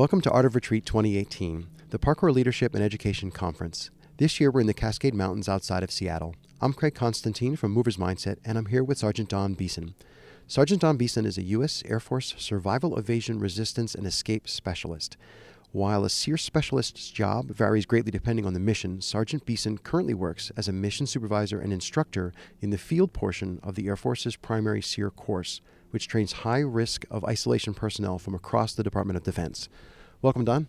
Welcome to Art of Retreat 2018, the Parkour Leadership and Education Conference. This year we're in the Cascade Mountains outside of Seattle. I'm Craig Constantine from Movers Mindset, and I'm here with Sergeant Don Beeson. Sergeant Don Beeson is a U.S. Air Force Survival, Evasion, Resistance, and Escape Specialist. While a SERE specialist's job varies greatly depending on the mission, Sergeant Beeson currently works as a mission supervisor and instructor in the field portion of the Air Force's primary SERE course, which trains high risk of isolation personnel from across the Department of Defense. Welcome, Don.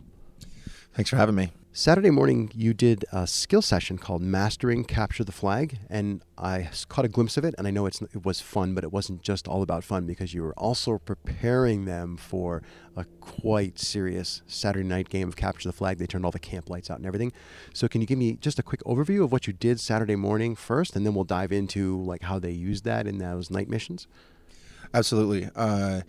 Thanks for having me. Saturday morning, you did a skill session called Mastering Capture the Flag, and I caught a glimpse of it. And I know it was fun, but it wasn't just all about fun because you were also preparing them for a quite serious Saturday night game of Capture the Flag. They turned all the camp lights out and everything. So, can you give me just a quick overview of what you did Saturday morning first, and then we'll dive into like how they used that in those night missions? Absolutely. Uh,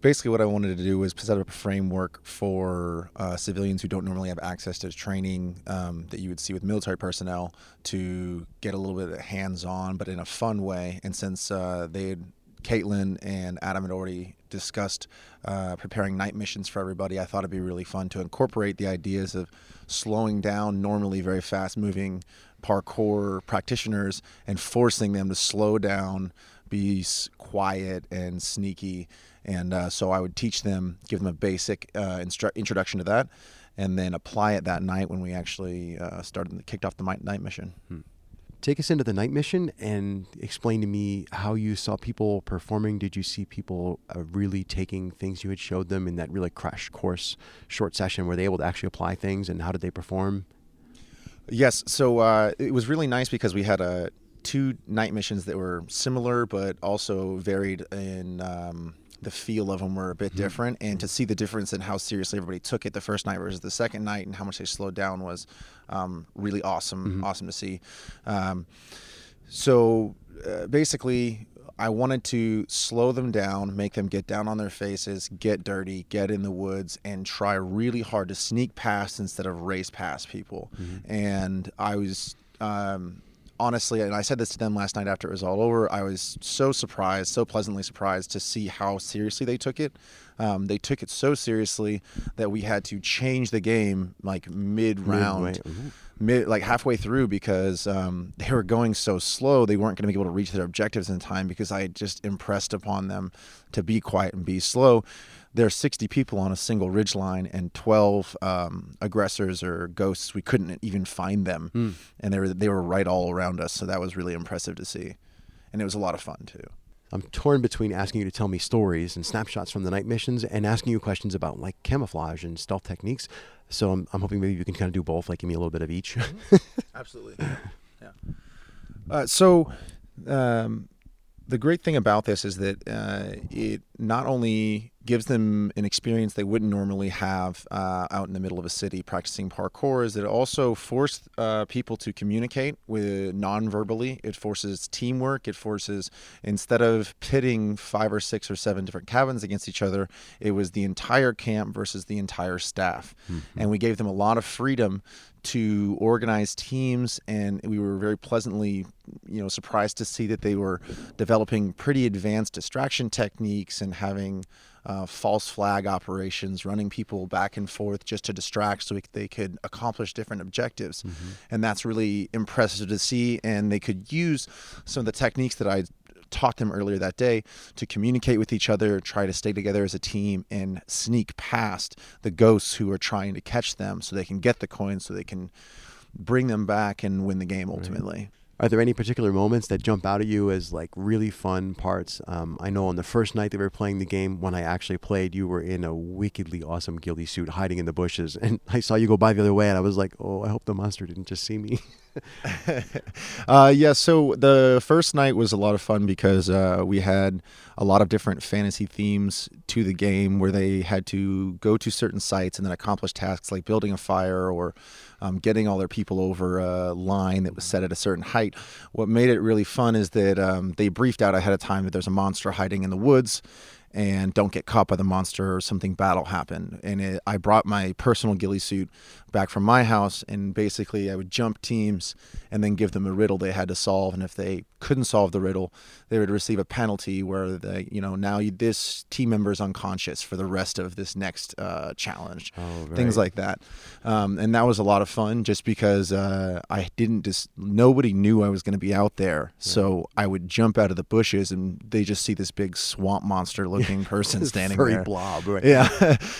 basically what I wanted to do was set up a framework for uh, civilians who don't normally have access to training um, that you would see with military personnel to get a little bit hands-on, but in a fun way. And since uh, they had Caitlin and Adam had already discussed uh, preparing night missions for everybody. I thought it'd be really fun to incorporate the ideas of slowing down normally very fast moving parkour practitioners and forcing them to slow down, be quiet and sneaky and uh, so I would teach them, give them a basic uh, instru- introduction to that, and then apply it that night when we actually uh, started kicked off the night mission. Hmm. Take us into the night mission and explain to me how you saw people performing. Did you see people uh, really taking things you had showed them in that really crash course short session? Were they able to actually apply things, and how did they perform? Yes, so uh, it was really nice because we had a two night missions that were similar but also varied in. Um, the feel of them were a bit mm-hmm. different, and to see the difference in how seriously everybody took it the first night versus the second night, and how much they slowed down was um, really awesome. Mm-hmm. Awesome to see. Um, so uh, basically, I wanted to slow them down, make them get down on their faces, get dirty, get in the woods, and try really hard to sneak past instead of race past people. Mm-hmm. And I was um, honestly, and I said this to them last night after it was all over, I was so surprised, so pleasantly surprised to see how seriously they took it. Um, they took it so seriously that we had to change the game like mid round, mid like halfway through because um, they were going so slow. They weren't going to be able to reach their objectives in time because I just impressed upon them to be quiet and be slow there are 60 people on a single ridge line and 12 um, aggressors or ghosts. We couldn't even find them, mm. and they were they were right all around us. So that was really impressive to see, and it was a lot of fun too. I'm torn between asking you to tell me stories and snapshots from the night missions and asking you questions about like camouflage and stealth techniques. So I'm, I'm hoping maybe you can kind of do both, like give me a little bit of each. Absolutely. Yeah. Uh, so um, the great thing about this is that uh, it not only gives them an experience they wouldn't normally have uh, out in the middle of a city practicing parkour is that it also forced uh, people to communicate with non-verbally. It forces teamwork. It forces instead of pitting five or six or seven different cabins against each other it was the entire camp versus the entire staff. Mm-hmm. and we gave them a lot of freedom to organize teams and we were very pleasantly you know surprised to see that they were developing pretty advanced distraction techniques and having uh, false flag operations, running people back and forth just to distract so they could accomplish different objectives. Mm-hmm. And that's really impressive to see. And they could use some of the techniques that I taught them earlier that day to communicate with each other, try to stay together as a team, and sneak past the ghosts who are trying to catch them so they can get the coins so they can bring them back and win the game ultimately. Right. Are there any particular moments that jump out at you as like really fun parts? Um, I know on the first night that we were playing the game, when I actually played, you were in a wickedly awesome ghillie suit hiding in the bushes, and I saw you go by the other way, and I was like, "Oh, I hope the monster didn't just see me." uh, yeah, so the first night was a lot of fun because uh, we had a lot of different fantasy themes to the game where they had to go to certain sites and then accomplish tasks like building a fire or um, getting all their people over a line that was set at a certain height. What made it really fun is that um, they briefed out ahead of time that there's a monster hiding in the woods and don't get caught by the monster or something bad will happen. And it, I brought my personal ghillie suit back from my house, and basically I would jump teams and then give them a riddle they had to solve. And if they couldn't solve the riddle, they would receive a penalty where they, you know, now you, this team member is unconscious for the rest of this next uh, challenge, Oh, things like that. Um, and that was a lot of fun, just because uh, I didn't just nobody knew I was going to be out there, so I would jump out of the bushes and they just see this big swamp monster looking person standing Furry there. blob, right? Yeah.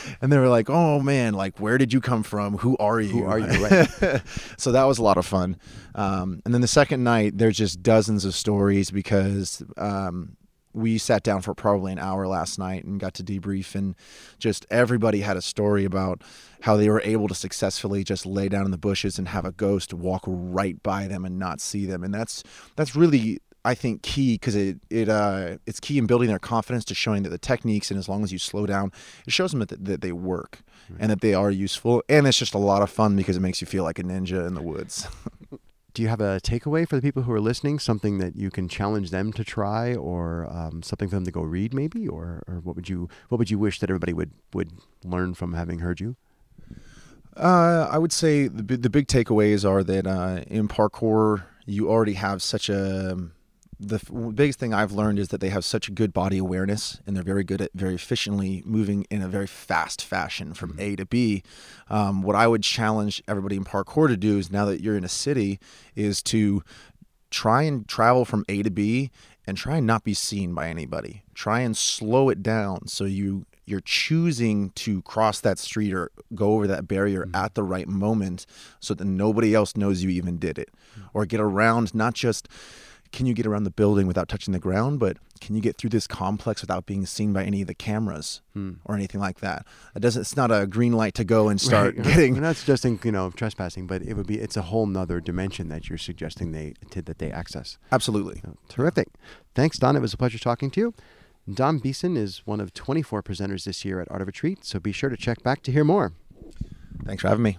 and they were like, oh man, like, where did you come from? Who are you? Who are you? Right. so that was a lot of fun. Um, and then the second night, there's just dozens of stories because um, we sat down for probably an hour last night and got to debrief, and just everybody had a story about how they were able to successfully just lay down in the bushes and have a ghost walk right by them and not see them. And that's that's really I think key because it it uh it's key in building their confidence to showing that the techniques and as long as you slow down, it shows them that, that they work and that they are useful. And it's just a lot of fun because it makes you feel like a ninja in the woods. Do you have a takeaway for the people who are listening? Something that you can challenge them to try, or um, something for them to go read, maybe, or, or what would you what would you wish that everybody would would learn from having heard you? Uh, I would say the the big takeaways are that uh, in parkour you already have such a the f- biggest thing I've learned is that they have such a good body awareness and they're very good at very efficiently moving in a very fast fashion from mm-hmm. A to B. Um, what I would challenge everybody in parkour to do is now that you're in a city is to try and travel from A to B and try and not be seen by anybody. Try and slow it down so you you're choosing to cross that street or go over that barrier mm-hmm. at the right moment so that nobody else knows you even did it. Mm. Or get around not just can you get around the building without touching the ground, but can you get through this complex without being seen by any of the cameras hmm. or anything like that? It doesn't it's not a green light to go and start Right. getting We're not suggesting you know trespassing, but it would be it's a whole nother dimension that you're suggesting they to, that they access. Absolutely. So, terrific. Thanks, Don. It was a pleasure talking to you. Don Beeson is one of 24 presenters this year at Art of Retreat, so be sure to check back to hear more. Thanks for having me.